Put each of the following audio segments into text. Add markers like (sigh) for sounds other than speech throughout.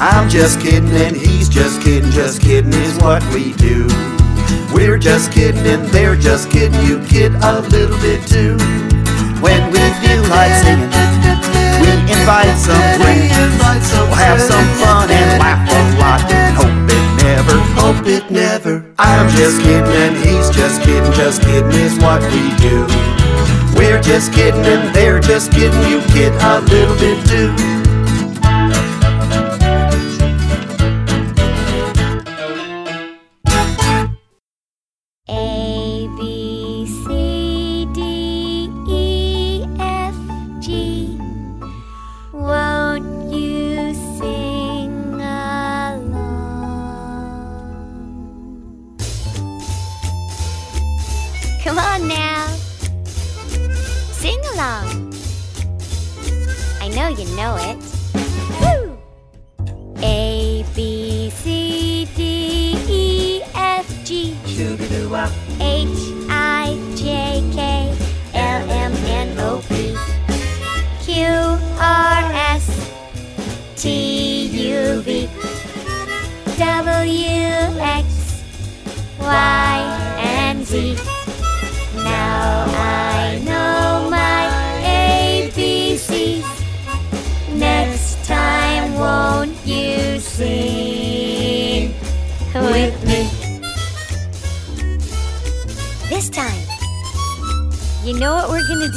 I'm just kidding and he's just kidding, just kidding is what we do. We're just kidding and they're just kidding, you kid a little bit too. When we feel like singing, we invite some friends. We'll have some fun and laugh a lot and hope it never, hope it never. I'm just kidding and he's just kidding, just kidding is what we do. We're just kidding and they're just kidding, you kid a little bit too.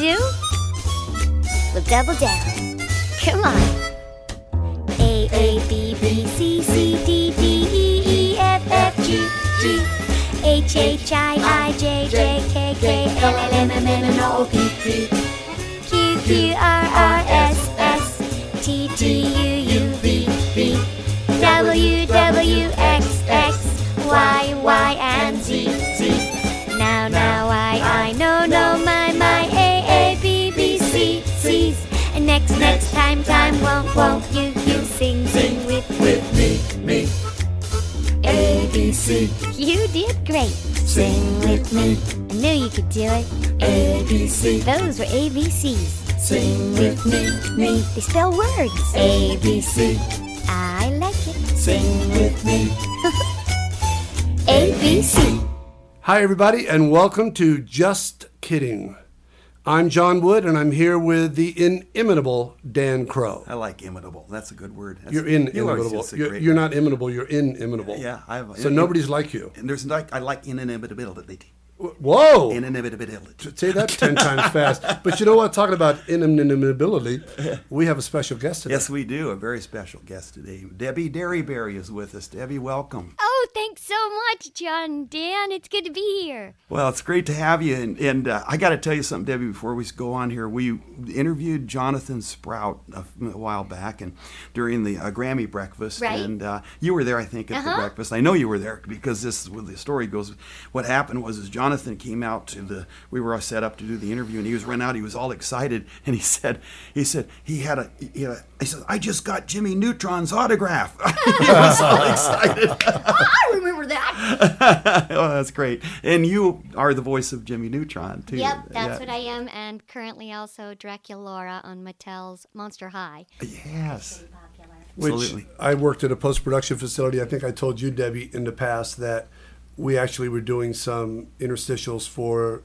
Do? We'll double down. Come on. A A B B C C D D E E F F G G H H I I J J K K L L M M N O P P Q Q R R S S T T U You did great. Sing with me. I knew you could do it. A, B, C. Those were ABCs. Sing with me, me. They spell words. A, B, C. I like it. Sing with me. (laughs) A, B, C. Hi, everybody, and welcome to Just Kidding. I'm John Wood, and I'm here with the inimitable Dan Crow. I like imitable. That's a good word. That's, You're you always inimitable. just a You're, you're not imitable. You're inimitable. Yeah, I have. So nobody's like you. And there's like I like inimitability. Whoa! Inimitability. Say that ten times fast. (laughs) But you know what? Talking about inimitability, (laughs) we have a special guest today. Yes, we do. A very special guest today. Debbie Derryberry is with us. Debbie, welcome. Oh, thanks so much, John and Dan. It's good to be here. Well, it's great to have you. And, and uh, I got to tell you something, Debbie, before we go on here. We interviewed Jonathan Sprout a, a while back and during the uh, Grammy breakfast. Right. And uh, you were there, I think, at the Uh-huh. breakfast. I know you were there because this is where the story goes. What happened was is Jonathan came out to the, we were all set up to do the interview and he was running out. He was all excited. (laughs) And he said, he said, he had a, he, had a, he said, I just got Jimmy Neutron's autograph. (laughs) he was all (laughs) excited. I remember that. (laughs) oh, that's great. And you are the voice of Jimmy Neutron, too. Yep, that's Yeah. what I am, and currently also Draculaura on Mattel's Monster High. Yes. Which Absolutely. I worked at a post production facility. I think I told you, Debbie, in the past that we actually were doing some interstitials for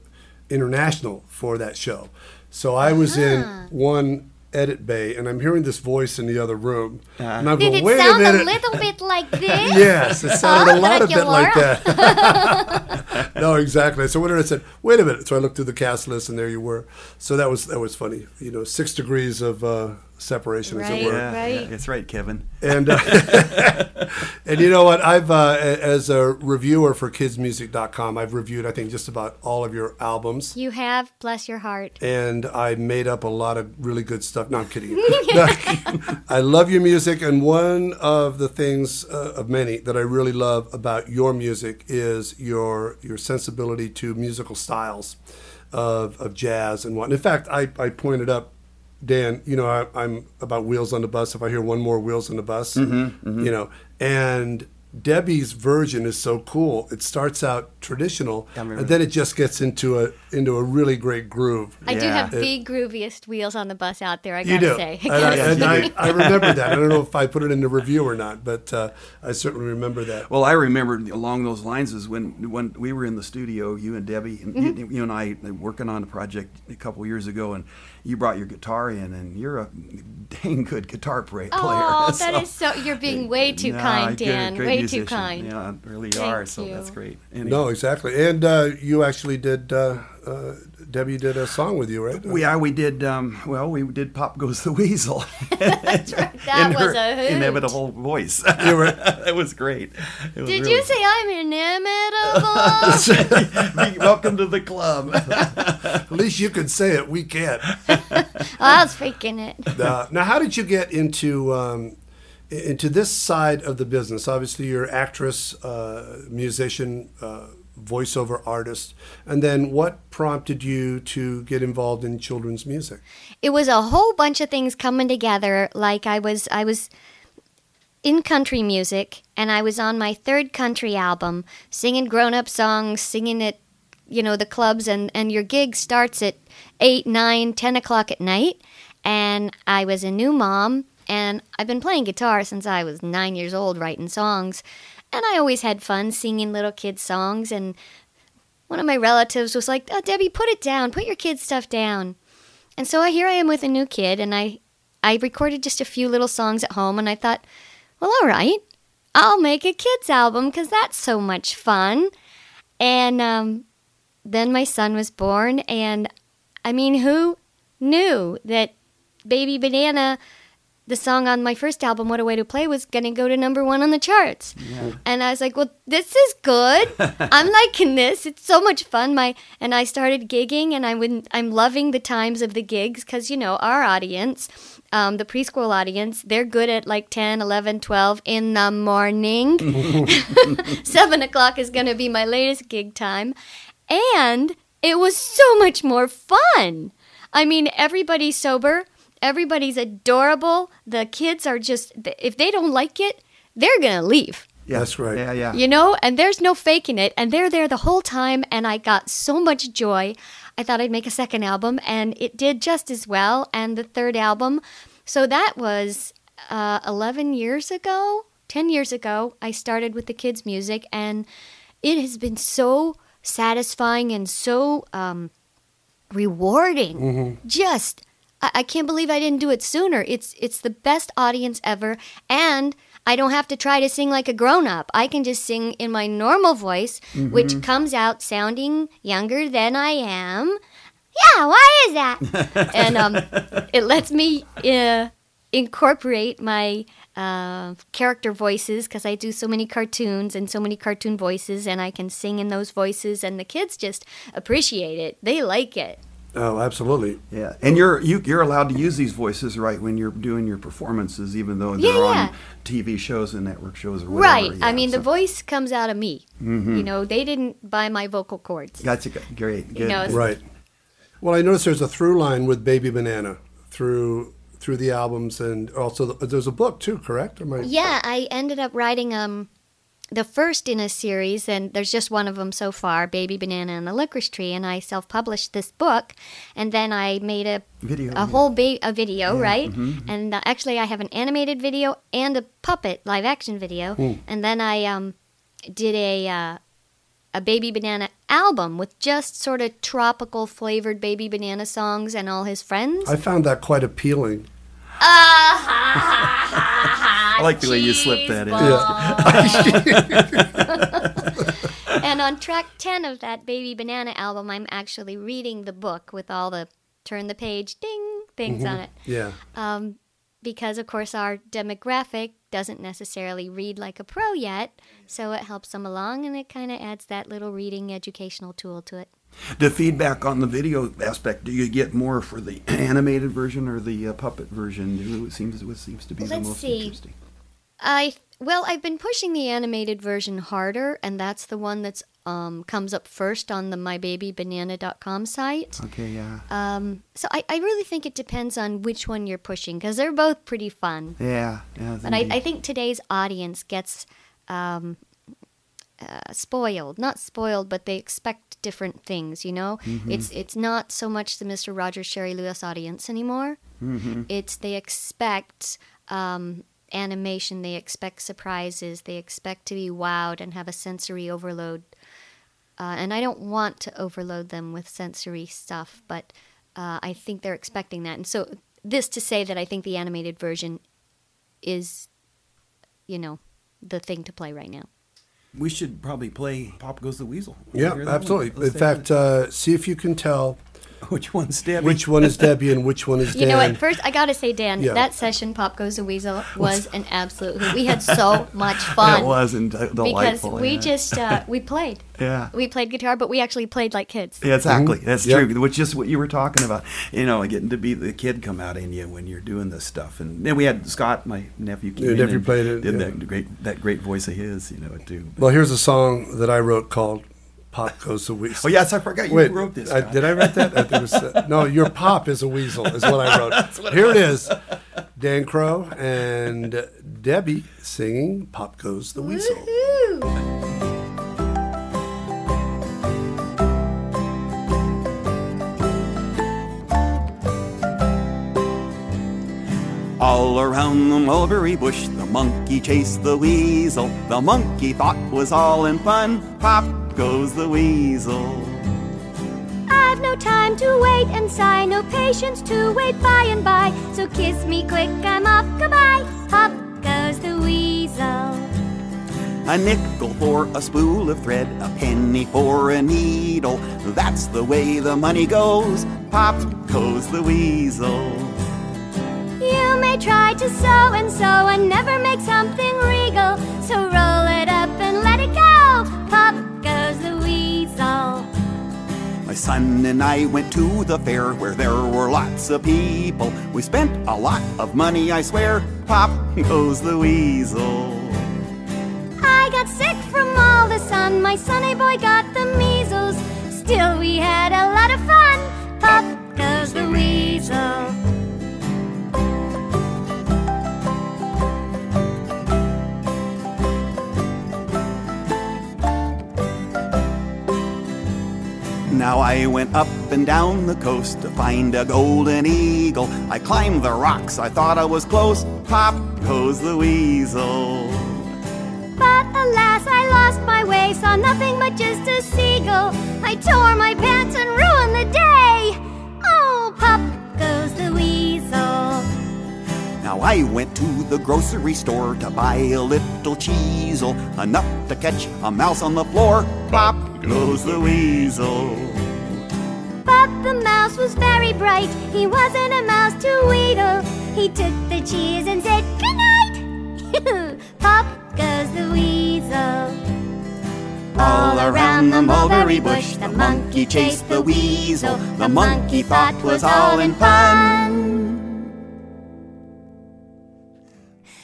international for that show. So I was in Ah. one edit bay, and I'm hearing this voice in the other room, and I'm Did going, it "Wait a sound a minute." little bit (laughs) like this? Yes, it sounded Oh, a lot a bit like that. (laughs) no, exactly. So when I said, "Wait a minute," so I looked through the cast list, and there you were. So that was that was funny. You know, six degrees of uh, separation, as Right. it were. Yeah, Right. yeah, that's right, Kevin. And uh, (laughs) and you know what? I've uh, as a reviewer for KidzMusic.com, I've reviewed I think just about all of your albums, You have, bless your heart. and I made up a lot of really good stuff. No, I'm kidding. (laughs) I love your music, and one of the things uh, of many that I really love about your music is your your sensibility to musical styles of, of jazz and what. In fact, I, I pointed up. Dan, you know, I, I'm about wheels on the bus. If I hear one more wheels on the bus, mm-hmm, mm-hmm. you know, and Debbie's version is so cool. It starts out traditional, and then it just gets into a into a really great groove. I do Yeah. have the grooviest wheels on the bus out there. I You gotta do, say. and, I, and I, (laughs) I remember that. I don't know if I put it in the review or not, but uh, I certainly remember that. Well, I remember along those lines is when when we were in the studio, you and Debbie, and Mm-hmm. you, you and I uh, working on a project a couple years ago, and you brought your guitar in, and you're a dang good guitar play- player. Oh, (laughs) so- that is so. You're being way too Nah, kind, good- Dan. great way musician. too kind. Yeah, really Thank are. So you. that's great. Anyway. No, exactly. And uh, you actually did. Uh, uh, Debbie did a song with you, right? We, yeah, we did. Um, well, we did "Pop Goes the Weasel." (laughs) That's right. That in was her a hoot. inevitable voice. You were- (laughs) that was great. It was Did really- you say I'm inimitable? (laughs) Welcome to the club. At least you can say it. We can't. I was faking it. Uh, now, how did you get into um, into this side of the business? Obviously, you're actress, uh, musician, uh, voiceover artist, and then what prompted you to get involved in children's music? It was a whole bunch of things coming together. Like I was, I was in country music, and I was on my third country album, singing grown-up songs, singing at, you know, the clubs, and and your gig starts at eight, nine, ten o'clock at night, and I was a new mom, and I've been playing guitar since I was nine years old, writing songs, and I always had fun singing little kids' songs, and one of my relatives was like, oh, Debbie, put it down, put your kids' stuff down. And so here I am with a new kid, and I, I recorded just a few little songs at home, and I thought, well, all right, I'll make a kids album because that's so much fun. And um, then my son was born, and I mean, who knew that Baby Banana, the song on my first album, What a Way to Play, was going to go to number one on the charts? And I was like, well, this is good. (laughs) I'm liking this. It's so much fun. My and I started gigging, and I would, I'm loving the times of the gigs because you know our audience, um, the preschool audience, they're good at like 10, 11, 12 in the morning. (laughs) (laughs) Seven o'clock is going to be my latest gig time, and it was so much more fun. I mean, everybody's sober. Everybody's adorable. The kids are just, if they don't like it, they're going to leave. Yeah, That's right. Yeah, yeah. You know, and there's no faking it. And they're there the whole time, and I got so much joy. I thought I'd make a second album, and it did just as well. And the third album. So that was uh, 11 years ago, 10 years ago. I started with the kids' music, and it has been so satisfying and so um, rewarding. Just. I, I can't believe I didn't do it sooner. It's it's the best audience ever, and I don't have to try to sing like a grown up. I can just sing in my normal voice, which comes out sounding younger than I am. Yeah, why is that? (laughs) and um, it lets me uh, incorporate my uh, character voices because I do so many cartoons and so many cartoon voices, and I can sing in those voices, and the kids just appreciate it. They like it. Oh, absolutely. Yeah, and you're you, you're allowed to use these voices right when you're doing your performances, even though they're Yeah, yeah. on TV shows and network shows or whatever. Right. Yeah, I mean, the so- Mm-hmm. voice comes out of me. You know, they didn't buy my vocal cords. Gotcha. Great. Good. know, Right. Well, I noticed there's a through line with Baby Banana through through the albums, and also the, there's a book too. Correct? Am I- Yeah, I ended up writing um the first in a series, and there's just one of them so far, Baby Banana and the Licorice Tree, and I self-published this book, and then I made a Video, a yeah. whole ba- a video, right? And uh, actually, I have an animated video and a puppet live action video, and then I um did a. Uh, a baby banana album with just sort of tropical flavored baby banana songs and all his friends. I found that quite appealing. I like the way you slipped that in. (laughs) and on track 10 of that Baby Banana album, I'm actually reading the book with all the turn the page ding things on it. Yeah. Um, because, of course, our demographic doesn't necessarily read like a pro yet, so it helps them along and it kind of adds that little reading educational tool to it. The feedback on the video aspect, do you get more for the (clears throat) animated version or the uh, puppet version? Who seems what seems to be the Let's most see. interesting? I well, I've been pushing the animated version harder, and that's the one that's um, comes up first on the mybabybanana.com site. Okay, yeah. Um, so I, I really think it depends on which one you're pushing because they're both pretty fun. Yeah, yeah. But I, I think today's audience gets um, uh, spoiled. Not spoiled, but they expect different things. You know, it's it's not so much the Mister Rogers Shari Lewis audience anymore. It's they expect um, animation. They expect surprises. They expect to be wowed and have a sensory overload. Uh, and I don't want to overload them with sensory stuff, but uh, I think they're expecting that. And so, this to say that I think the animated version is, you know, the thing to play right now. We should probably play Pop Goes the Weasel. Yeah, Hear that absolutely. In fact, uh, see if you can tell a- (laughs) which one's Debbie? which one is Debbie and which one is Dan. You know what? First, I gotta say, Dan, Yeah. that session, Pop Goes the Weasel, was an absolute. We had so (laughs) much fun. It was and because we yeah. just uh, we played. (laughs) yeah. We played guitar, but we actually played like kids. Yeah, exactly. Mhm. That's Yep. true. Which is what you were talking about. You know, getting to be the kid come out in you when you're doing this stuff. And then we had Scott, my nephew, came Your in nephew and played it, Did yeah. that great that great voice of his. You know, too. Well, here's a song that I wrote called "Pop Goes the Weasel." Oh yes, I forgot you Wait, wrote this. I, did I write that? I it was, uh, no, your pop is a weasel, is what I (laughs) wrote. Here it is Dan Crow and Debbie singing Pop Goes the Weasel. All around the mulberry bush, the monkey chased the weasel. The monkey thought was all in fun. Pop goes the weasel. I've no time to wait and sigh, no patience to wait by and by. So kiss me quick, I'm off, goodbye. Pop goes the weasel. A nickel for a spool of thread, a penny for a needle. That's the way the money goes. Pop goes the weasel. You may try to sew and sew and never make something regal. So roll son and I went to the fair where there were lots of people. We spent a lot of money, I swear. Pop goes the weasel. I got sick from all the sun. My sonny boy got the measles. Still, we had a lot of fun. Pop goes the weasel. Now I went up and down the coast to find a golden eagle. I climbed the rocks, I thought I was close. Pop goes the weasel. But alas, I lost my way. Saw nothing but just a seagull. I tore my pants and ruined the day. Now I went to the grocery store to buy a little cheesel, enough to catch a mouse on the floor. Pop goes the weasel. But the mouse was very bright. He wasn't a mouse to wheedle. He took the cheese and said, Good night. (laughs) Pop goes the weasel. All around the mulberry bush, the monkey chased the weasel. The monkey thought was all in fun.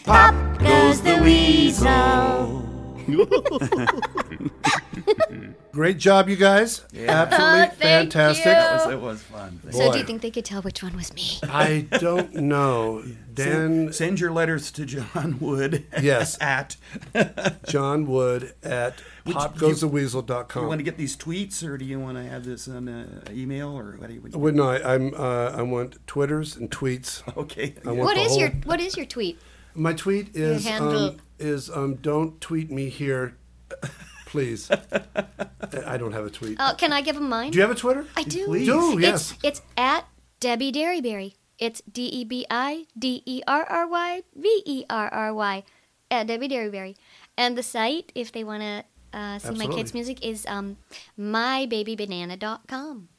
Pop goes the weasel. (laughs) Great job, you guys. Absolutely Oh, thank fantastic. you. It was, it was fun. So, do you think they could tell which one was me? (laughs) I don't know. Dan Send, send your letters to John Wood. Yes. (laughs) at. John Wood at Which- popgoestheweasel.com. You want to get these tweets, or do you want to have this on uh, email, or what do you? What do you Well, no, I, I'm. Uh, I want twitters and tweets. okay. I want What whole- your What is your tweet? My tweet is handle. um, is um, don't tweet me here, please. (laughs) I don't have a tweet. Uh, can I give them mine? Do you have a Twitter? I do. Please. Do, yes. It's, it's at Debbie Derryberry. It's D E B I D E R R Y V E R R Y at Debbie Derryberry. And the site, if they want to uh, see my kids' music, is um, mybabybanana.com.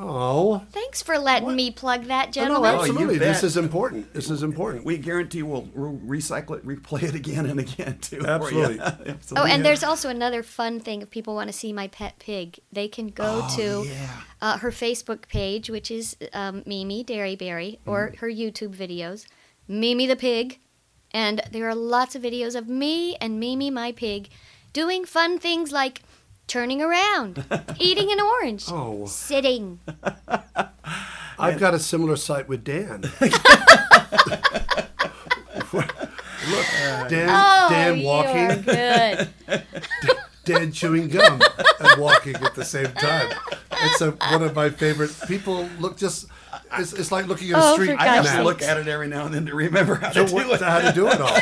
Oh, Thanks for letting me plug that, no, gentlemen. Oh, you absolutely. This is important. This is important. We guarantee we'll, we'll recycle it, replay it again and again too. for you. Absolutely. (laughs) Absolutely. Oh, and there's also another fun thing if people want to see my pet pig. They can go Oh, to yeah. uh, her Facebook page, which is um, Mimi Derryberry, or Mm-hmm. her YouTube videos, Mimi the Pig. And there are lots of videos of me and Mimi, my pig, doing fun things like turning around, (laughs) eating an orange, Oh. sitting. (laughs) I've got a similar sight with Dan. (laughs) Look, Dan, Oh, Dan walking, are good. Dan chewing gum, and walking at the same time. It's a, one of my favorite. People look just. It's, it's like looking at a Oh, street I have to look at it every now and then to remember how to to do what, it. how to do it all.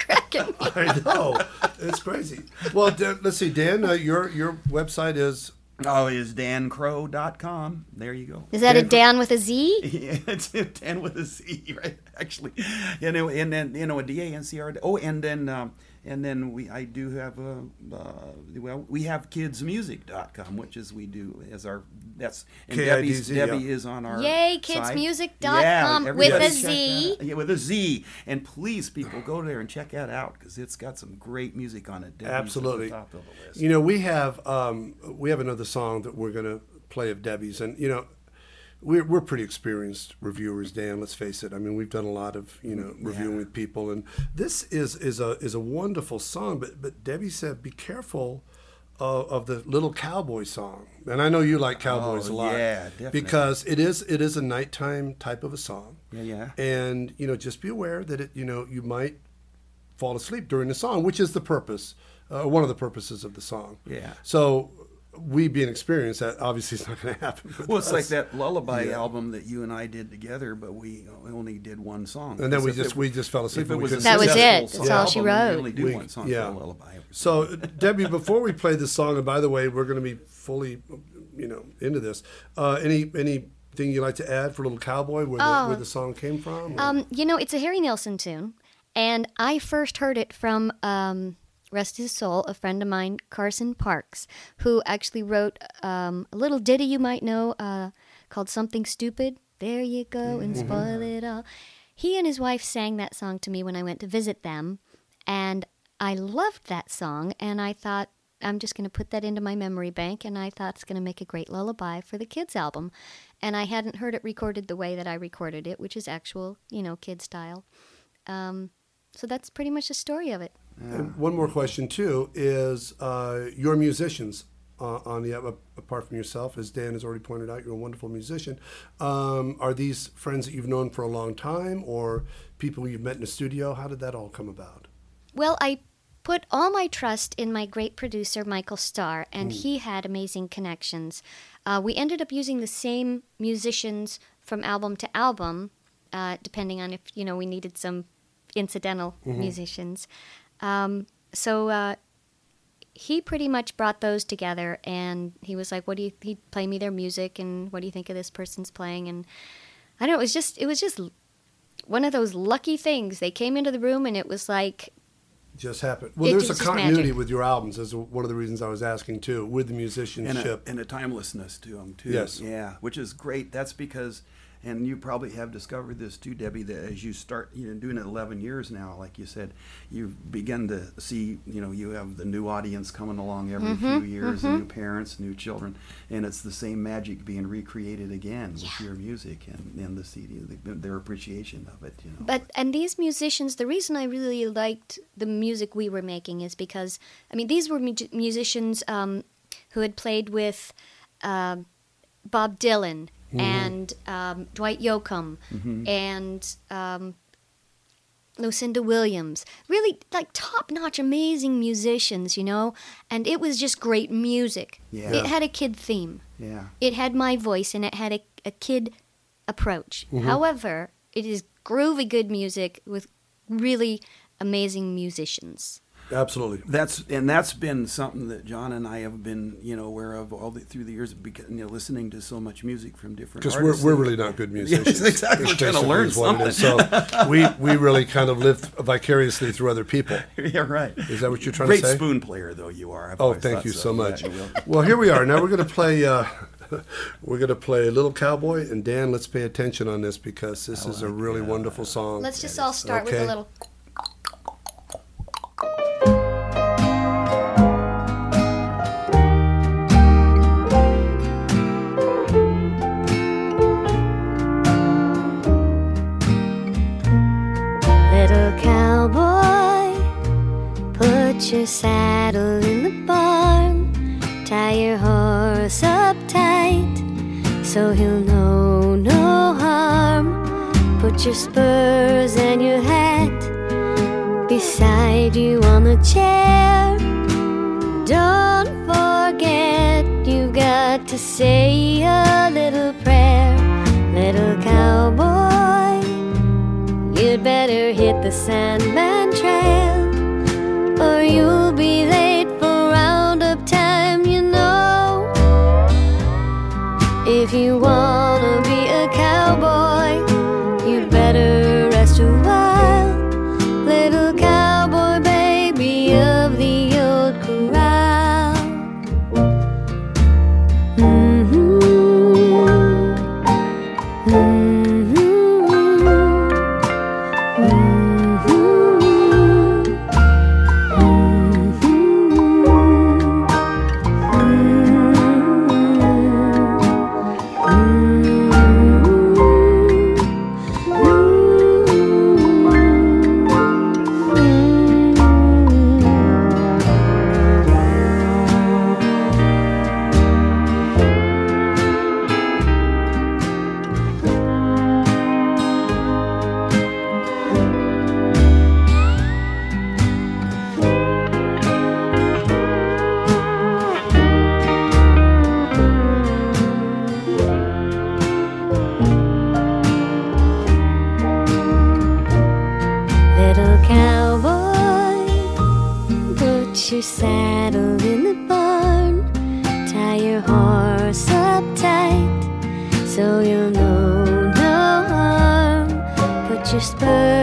Cracking me. I know it's crazy. Well, Dan, let's see, Dan. Uh, your your website is Oh, is dancrow.com. There you go. Is that a Dan- Dan with a Z? (laughs) Yeah, it's Dan with a Z, right? Actually, you know, and then you know a D A N C R. Oh, and then um, and then we I do have a uh, well we have kidzmusic.com, which is we do as our that's and Debbie's, KIDZ, Debbie is on our Yay, site. kidzmusic.com Yeah, with a everybody check Z. that out. Yeah, with a Z. And please, people, go there and check that out because it's got some great music on it. Debbie's at the absolutely. top of the list. You know, we have um, we have another song that we're gonna play of Debbie's, and you know. We're, we're pretty experienced reviewers, Dan. Let's face it. I mean, we've done a lot of you know reviewing with people, and this is is a is a wonderful song. But but Debbie said, be careful of, of the little cowboy song, and I know you like cowboys Oh, a lot, yeah, definitely. because it is it is a nighttime type of a song. Yeah, yeah. And you know, just be aware that it you know you might fall asleep during the song, which is the purpose, uh, one of the purposes of the song. Yeah. So we being experienced, that obviously is not going to happen. (laughs) Well, it's like that lullaby Yeah. album that you and I did together, but we only did one song. And then we just it- we just fell asleep. If it was That was it. successful That's all she wrote. We only do We- one song yeah. for a lullaby. So Debbie, before we play this song, and by the way, we're going to be fully, you know, into this. Uh, any anything you'd like to add for Little Cowboy, where, the, where the song came from? or- Um, you know, it's a Harry Nilsson tune, and I first heard it from um, rest his soul, a friend of mine, Carson Parks, who actually wrote um, a little ditty you might know uh, called "Something Stupid." There you go and spoil it all. He and his wife sang that song to me when I went to visit them, and I loved that song. And I thought I'm just going to put that into my memory bank, and I thought it's going to make a great lullaby for the kids album. And I hadn't heard it recorded the way that I recorded it, which is actual, you know, kid style. Um, so that's pretty much the story of it. And one more question too is uh, your musicians uh, on the uh, apart from yourself, as Dan has already pointed out, you're a wonderful musician. Um, are these friends that you've known for a long time, or people you've met in the studio? How did that all come about? Well, I put all my trust in my great producer, Michael Starr, and he had amazing connections. Uh, we ended up using the same musicians from album to album, uh, depending on if, you know, we needed some incidental musicians. Um, so uh, he pretty much brought those together, and he was like, "What do you?" He'd play me their music, and what do you think of this person's playing? And I don't know. It was just, it was just one of those lucky things. They came into the room, and it was like Just happened. Well, It there's a continuity magic. with your albums. Is one of the reasons I was asking too, with the and musicianship. a, and a timelessness to them too. Yes. Yeah, which is great. That's because, and you probably have discovered this too, Debbie. That as you start, you know, doing it 11 years now, like you said, you've begun to see, you know, you have the new audience coming along every few years, and new parents, new children, and it's the same magic being recreated again with your music and, and the CD, the, their appreciation of it. You know. But and these musicians, the reason I really liked the music we were making is because I mean these were mu- musicians um, who had played with uh, Bob Dylan and um, Dwight Yoakam and um, Lucinda Williams. Really like top notch, amazing musicians, you know. And it was just great music. Yeah. It had a kid theme yeah. it had my voice and it had a, a kid approach. However, it is groovy good music with really amazing musicians. Absolutely. That's and that's been something that John and I have been, you know, aware of all the, through the years, because, you know, listening to so much music from different Because we're, we're really not good (laughs) musicians. exactly. We're trying to learn is what it is. So (laughs) we, we really kind of live vicariously through other people. (laughs) yeah, right. Is that what you're trying Great to say? Great spoon player, though you are. I've Oh, thank you so much. Yeah, you. Well, here we are. Now we're going to play. Uh, we're going to play Little Cowboy, and Dan, let's pay attention on this because this is a really wonderful song. Let's just all start with a little. Little put your saddle in the barn, tie your horse up tight, so he'll know no harm. Put your spurs and your hat beside you on the chair. Don't forget, you've got to say a little prayer, little cowboy. You'd better hit the Sandman Trail, your saddle in the barn, tie your horse up tight, so you'll know no harm. Put your spurs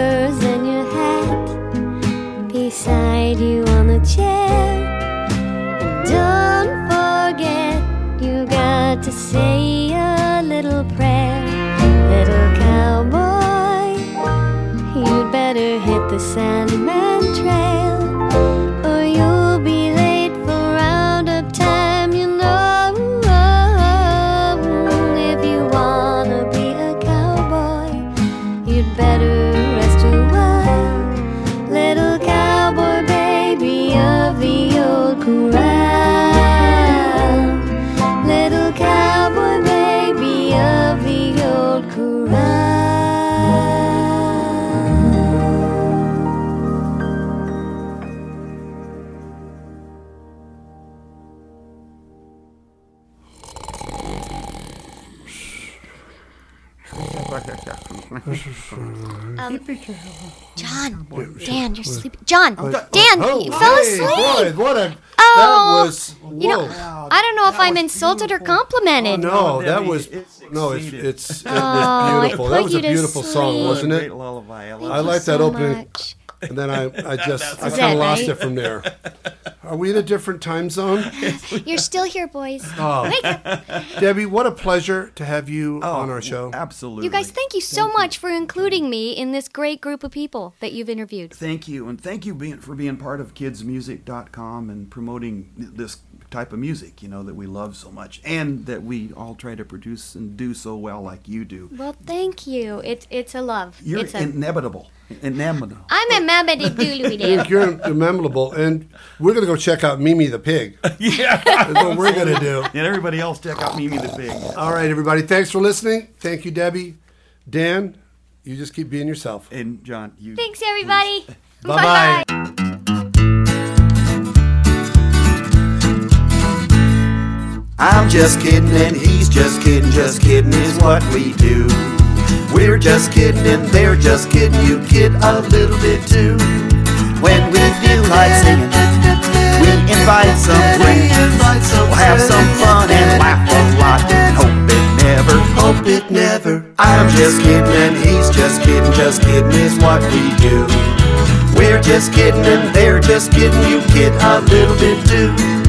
John, Dan, you're sleeping. John, Dan, Oh, you fell hey, asleep. boy, what a Oh, that was You know, whoa. I don't know if I'm insulted or complimented. no, that Debbie, was it's no, it's exceeded. it's it Oh, was it beautiful. put That was you a to beautiful song, sleep. wasn't Great it? lullaby. I Thank love I you like that so opening. much. And then I, I (laughs) just, I Is kind that of lost right? it from there. Are we in a different time zone? (laughs) You're still here, boys. (laughs) Oh. Wake up. Debbie, what a pleasure to have you Oh, on our show. Absolutely. You guys, thank you so much for including me in this great group of people that you've interviewed. Thank you, and thank you being, for being part of kidzmusic.com and promoting this type of music, you know, that we love so much and that we all try to produce and do so well like you do. Well, thank you. It's it's a love. You're it's a. inevitable. Inevitable. I'm a mamma (laughs) You're memorable, and we're gonna go check out Mimi the pig. (laughs) yeah, that's what we're gonna do. And everybody else, check out Mimi the Pig. All right, everybody. Thanks for listening. Thank you, Debbie. Dan, you just keep being yourself. And John, you. Thanks, everybody. Bye bye. I'm just kidding and he's just kidding, just kidding is what we do. We're just kidding and they're just kidding, you kid a little bit too. When we feel like singing, we invite some friends. We'll have some fun and laugh a lot and hope it never, hope it never. I'm just kidding and he's just kidding, just kidding is what we do. We're just kidding and they're just kidding, you kid a little bit too.